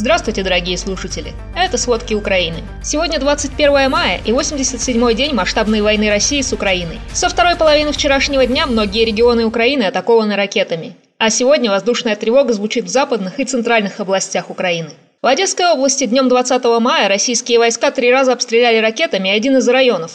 Здравствуйте, дорогие слушатели! Это «Сводки Украины». Сегодня 21 мая и 87-й день масштабной войны России с Украиной. Со второй половины вчерашнего дня многие регионы Украины атакованы ракетами. А сегодня воздушная тревога звучит в западных и центральных областях Украины. В Одесской области днем 20 мая российские войска три раза обстреляли ракетами один из районов,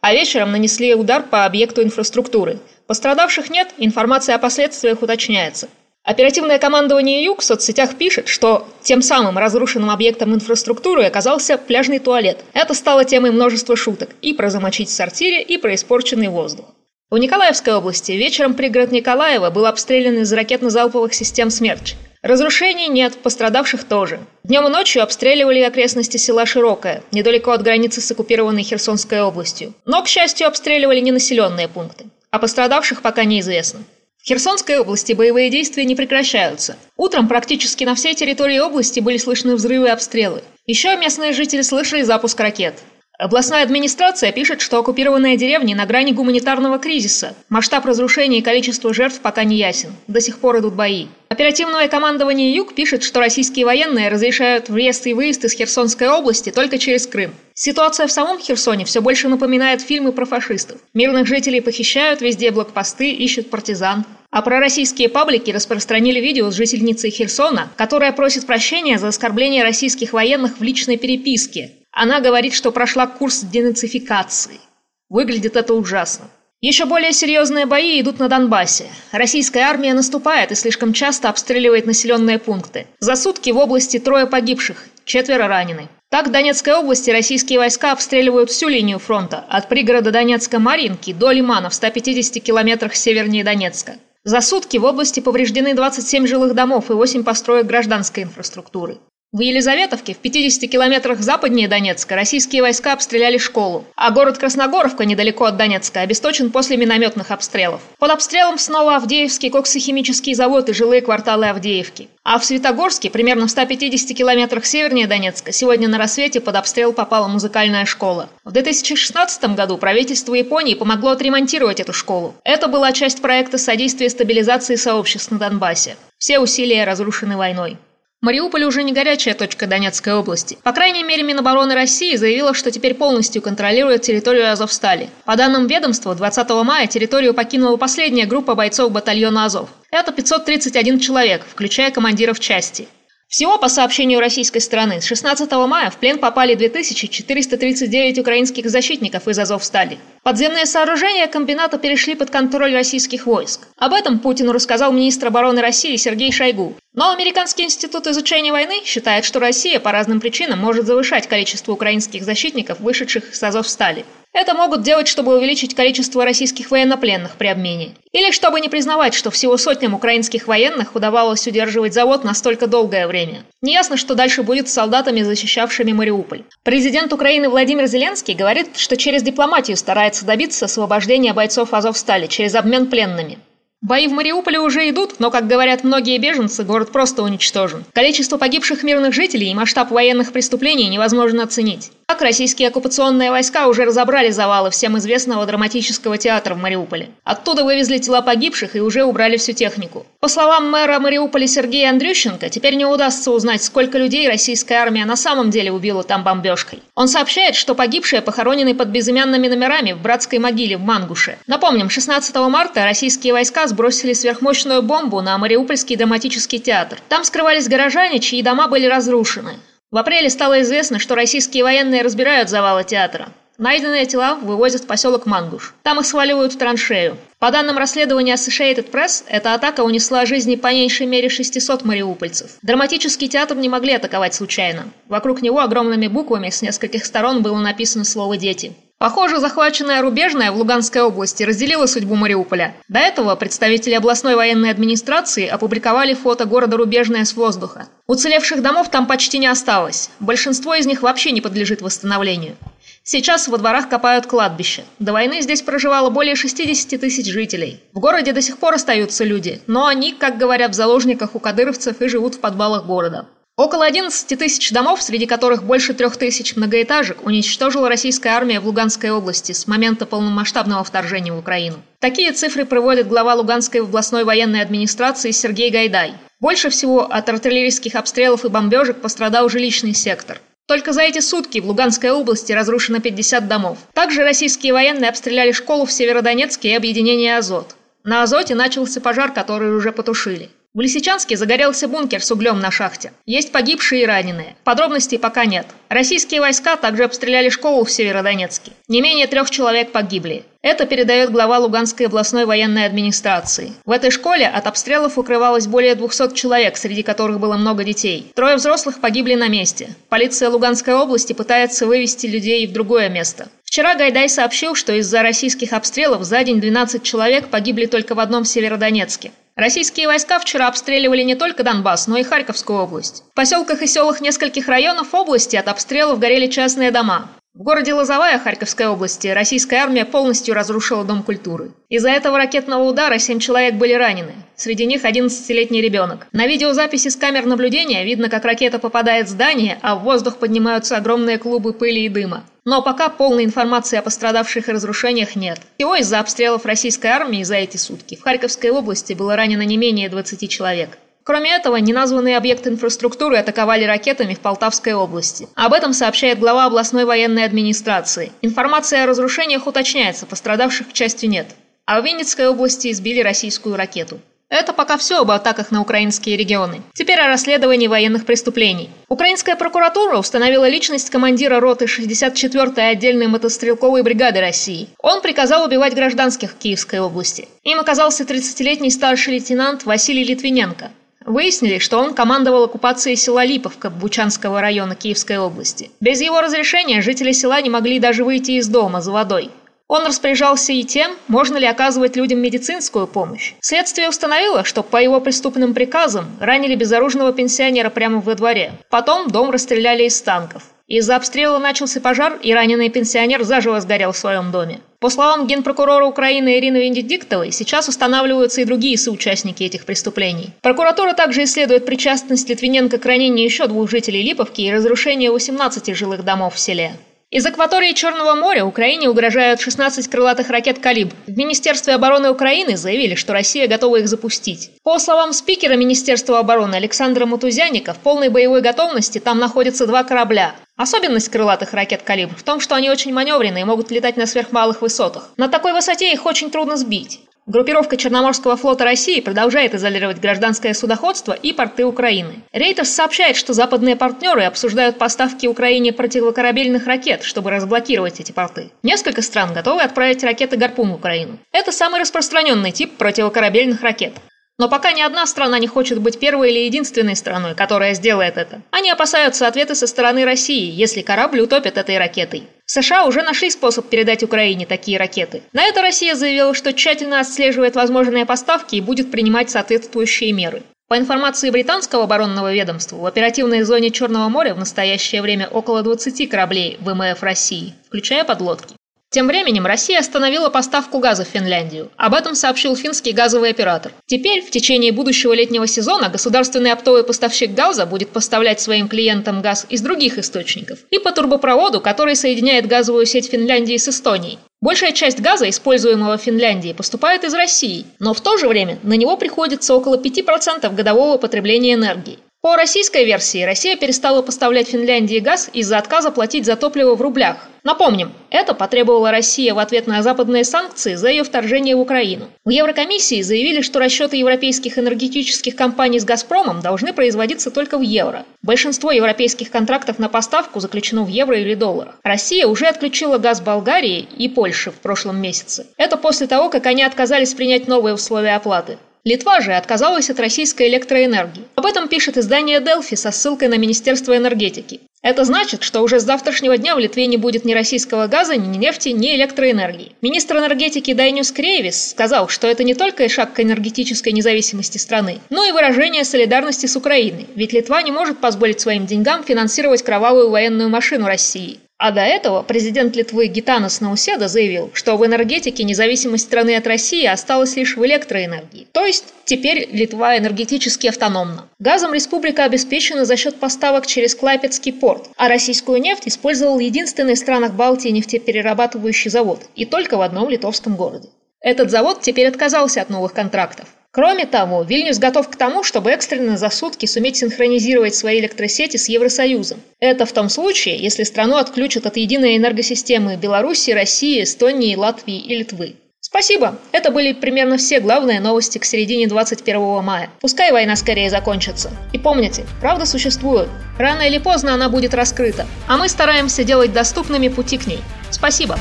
а вечером нанесли удар по объекту инфраструктуры. Пострадавших нет, информация о последствиях уточняется. Оперативное командование «Юг» в соцсетях пишет, что тем самым разрушенным объектом инфраструктуры оказался пляжный туалет. Это стало темой множества шуток и про замочить в сортире, и про испорченный воздух. В Николаевской области вечером пригород Николаева был обстрелян из ракетно-залповых систем «Смерч». Разрушений нет, пострадавших тоже. Днем и ночью обстреливали окрестности села Широкое, недалеко от границы с оккупированной Херсонской областью. Но, к счастью, обстреливали ненаселенные пункты. О пострадавших пока неизвестно. В Херсонской области боевые действия не прекращаются. Утром практически на всей территории области были слышны взрывы и обстрелы. Еще местные жители слышали запуск ракет. Областная администрация пишет, что оккупированные деревни на грани гуманитарного кризиса. Масштаб разрушений и количество жертв пока не ясен. До сих пор идут бои. Оперативное командование «Юг» пишет, что российские военные разрешают въезд и выезд из Херсонской области только через Крым. Ситуация в самом Херсоне все больше напоминает фильмы про фашистов. Мирных жителей похищают, везде блокпосты, ищут партизан. А пророссийские паблики распространили видео с жительницей Херсона, которая просит прощения за оскорбление российских военных в личной переписке. Она говорит, что прошла курс денацификации. Выглядит это ужасно. Еще более серьезные бои идут на Донбассе. Российская армия наступает и слишком часто обстреливает населенные пункты. За сутки в области трое погибших, четверо ранены. Так в Донецкой области российские войска обстреливают всю линию фронта, от пригорода Донецка Маринки до Лимана в 150 километрах севернее Донецка. За сутки в области повреждены 27 жилых домов и 8 построек гражданской инфраструктуры. В Елизаветовке, в 50 километрах западнее Донецка, российские войска обстреляли школу, а город Красногоровка, недалеко от Донецка, обесточен после минометных обстрелов. Под обстрелом снова Авдеевский коксохимический завод и жилые кварталы Авдеевки. А в Светогорске, примерно в 150 километрах севернее Донецка, сегодня на рассвете под обстрел попала музыкальная школа. В 2016 году правительство Японии помогло отремонтировать эту школу. Это была часть проекта содействия стабилизации сообществ на Донбассе. Все усилия разрушены войной. Мариуполь уже не горячая точка Донецкой области. По крайней мере, Минобороны России заявила, что теперь полностью контролирует территорию Азовстали. По данным ведомства, 20 мая территорию покинула последняя группа бойцов батальона Азов. Это 531 человек, включая командиров части. Всего, по сообщению российской стороны, с 16 мая в плен попали 2439 украинских защитников из Азовстали. Подземные сооружения комбината перешли под контроль российских войск. Об этом Путину рассказал министр обороны России Сергей Шойгу. Но Американский институт изучения войны считает, что Россия по разным причинам может завышать количество украинских защитников, вышедших с Азовстали. Это могут делать, чтобы увеличить количество российских военнопленных при обмене. Или чтобы не признавать, что всего сотням украинских военных удавалось удерживать завод настолько долгое время. Неясно, что дальше будет с солдатами, защищавшими Мариуполь. Президент Украины Владимир Зеленский говорит, что через дипломатию старается добиться освобождения бойцов Азовстали через обмен пленными. Бои в Мариуполе уже идут, но, как говорят многие беженцы, город просто уничтожен. Количество погибших мирных жителей и масштаб военных преступлений невозможно оценить. Так, российские оккупационные войска уже разобрали завалы всем известного драматического театра в Мариуполе. Оттуда вывезли тела погибших и уже убрали всю технику. По словам мэра Мариуполя Сергея Андрющенко, теперь не удастся узнать, сколько людей российская армия на самом деле убила там бомбежкой. Он сообщает, что погибшие похоронены под безымянными номерами в братской могиле в Мангуше. Напомним, 16 марта российские войска сбросили сверхмощную бомбу на Мариупольский драматический театр. Там скрывались горожане, чьи дома были разрушены. В апреле стало известно, что российские военные разбирают завалы театра. Найденные тела вывозят в поселок Мангуш. Там их сваливают в траншею. По данным расследования Associated Press, эта атака унесла жизни по меньшей мере 600 мариупольцев. Драматический театр не могли атаковать случайно. Вокруг него огромными буквами с нескольких сторон было написано слово «дети». Похоже, захваченная Рубежная в Луганской области разделила судьбу Мариуполя. До этого представители областной военной администрации опубликовали фото города Рубежная с воздуха. Уцелевших домов там почти не осталось. Большинство из них вообще не подлежит восстановлению. Сейчас во дворах копают кладбище. До войны здесь проживало более 60 тысяч жителей. В городе до сих пор остаются люди, но они, как говорят, в заложниках у кадыровцев и живут в подвалах города. Около 11 тысяч домов, среди которых больше трех тысяч многоэтажек, уничтожила российская армия в Луганской области с момента полномасштабного вторжения в Украину. Такие цифры приводит глава Луганской областной военной администрации Сергей Гайдай. Больше всего от артиллерийских обстрелов и бомбежек пострадал жилищный сектор. Только за эти сутки в Луганской области разрушено 50 домов. Также российские военные обстреляли школу в Северодонецке и объединение «Азот». На «Азоте» начался пожар, который уже потушили. В Лисичанске загорелся бункер с углем на шахте. Есть погибшие и раненые. Подробностей пока нет. Российские войска также обстреляли школу в Северодонецке. Не менее трех человек погибли. Это передает глава Луганской областной военной администрации. В этой школе от обстрелов укрывалось более 200 человек, среди которых было много детей. Трое взрослых погибли на месте. Полиция Луганской области пытается вывести людей в другое место. Вчера Гайдай сообщил, что из-за российских обстрелов за день 12 человек погибли только в одном Северодонецке. Российские войска вчера обстреливали не только Донбасс, но и Харьковскую область. В поселках и селах нескольких районов области от обстрелов горели частные дома. В городе Лозовая Харьковской области российская армия полностью разрушила Дом культуры. Из-за этого ракетного удара семь человек были ранены. Среди них 11-летний ребенок. На видеозаписи с камер наблюдения видно, как ракета попадает в здание, а в воздух поднимаются огромные клубы пыли и дыма. Но пока полной информации о пострадавших и разрушениях нет. Всего из-за обстрелов российской армии за эти сутки в Харьковской области было ранено не менее 20 человек. Кроме этого, неназванные объекты инфраструктуры атаковали ракетами в Полтавской области. Об этом сообщает глава областной военной администрации. Информация о разрушениях уточняется, пострадавших, к счастью, нет. А в Винницкой области избили российскую ракету. Это пока все об атаках на украинские регионы. Теперь о расследовании военных преступлений. Украинская прокуратура установила личность командира роты 64-й отдельной мотострелковой бригады России. Он приказал убивать гражданских в Киевской области. Им оказался 30-летний старший лейтенант Василий Литвиненко. Выяснили, что он командовал оккупацией села Липовка Бучанского района Киевской области. Без его разрешения жители села не могли даже выйти из дома за водой. Он распоряжался и тем, можно ли оказывать людям медицинскую помощь. Следствие установило, что по его преступным приказам ранили безоружного пенсионера прямо во дворе. Потом дом расстреляли из танков. Из-за обстрела начался пожар, и раненый пенсионер заживо сгорел в своем доме. По словам генпрокурора Украины Ирины Венедиктовой, сейчас устанавливаются и другие соучастники этих преступлений. Прокуратура также исследует причастность Литвиненко к ранению еще двух жителей Липовки и разрушению 18 жилых домов в селе. Из акватории Черного моря Украине угрожают 16 крылатых ракет «Калибр». В Министерстве обороны Украины заявили, что Россия готова их запустить. По словам спикера Министерства обороны Александра Мутузяника, в полной боевой готовности там находятся два корабля. Особенность крылатых ракет «Калибр» в том, что они очень маневренные и могут летать на сверхмалых высотах. На такой высоте их очень трудно сбить. Группировка Черноморского флота России продолжает изолировать гражданское судоходство и порты Украины. Рейтерс сообщает, что западные партнеры обсуждают поставки Украине противокорабельных ракет, чтобы разблокировать эти порты. Несколько стран готовы отправить ракеты «Гарпун» в Украину. Это самый распространенный тип противокорабельных ракет. Но пока ни одна страна не хочет быть первой или единственной страной, которая сделает это. Они опасаются ответа со стороны России, если корабль утопит этой ракетой. США уже нашли способ передать Украине такие ракеты. На это Россия заявила, что тщательно отслеживает возможные поставки и будет принимать соответствующие меры. По информации британского оборонного ведомства, в оперативной зоне Черного моря в настоящее время около 20 кораблей ВМФ России, включая подлодки. Тем временем Россия остановила поставку газа в Финляндию. Об этом сообщил финский газовый оператор. Теперь, в течение будущего летнего сезона, государственный оптовый поставщик газа будет поставлять своим клиентам газ из других источников и по турбопроводу, который соединяет газовую сеть Финляндии с Эстонией. Большая часть газа, используемого в Финляндии, поступает из России, но в то же время на него приходится около 5% годового потребления энергии. По российской версии, Россия перестала поставлять Финляндии газ из-за отказа платить за топливо в рублях. Напомним, это потребовала Россия в ответ на западные санкции за ее вторжение в Украину. В Еврокомиссии заявили, что расчеты европейских энергетических компаний с «Газпромом» должны производиться только в евро. Большинство европейских контрактов на поставку заключено в евро или долларах. Россия уже отключила газ Болгарии и Польши в прошлом месяце. Это после того, как они отказались принять новые условия оплаты. Литва же отказалась от российской электроэнергии. Об этом пишет издание Delphi со ссылкой на Министерство энергетики. Это значит, что уже с завтрашнего дня в Литве не будет ни российского газа, ни нефти, ни электроэнергии. Министр энергетики Дайнюс Крейвис сказал, что это не только шаг к энергетической независимости страны, но и выражение солидарности с Украиной, ведь Литва не может позволить своим деньгам финансировать кровавую военную машину России. А до этого президент Литвы Гитанас Науседа заявил, что в энергетике независимость страны от России осталась лишь в электроэнергии. То есть теперь Литва энергетически автономна. Газом республика обеспечена за счет поставок через Клайпецкий порт, а российскую нефть использовал единственный в странах Балтии нефтеперерабатывающий завод и только в одном литовском городе. Этот завод теперь отказался от новых контрактов. Кроме того, Вильнюс готов к тому, чтобы экстренно за сутки суметь синхронизировать свои электросети с Евросоюзом. Это в том случае, если страну отключат от единой энергосистемы Беларуси, России, Эстонии, Латвии и Литвы. Спасибо. Это были примерно все главные новости к середине 21 мая. Пускай война скорее закончится. И помните, правда существует. Рано или поздно она будет раскрыта. А мы стараемся делать доступными пути к ней. Спасибо.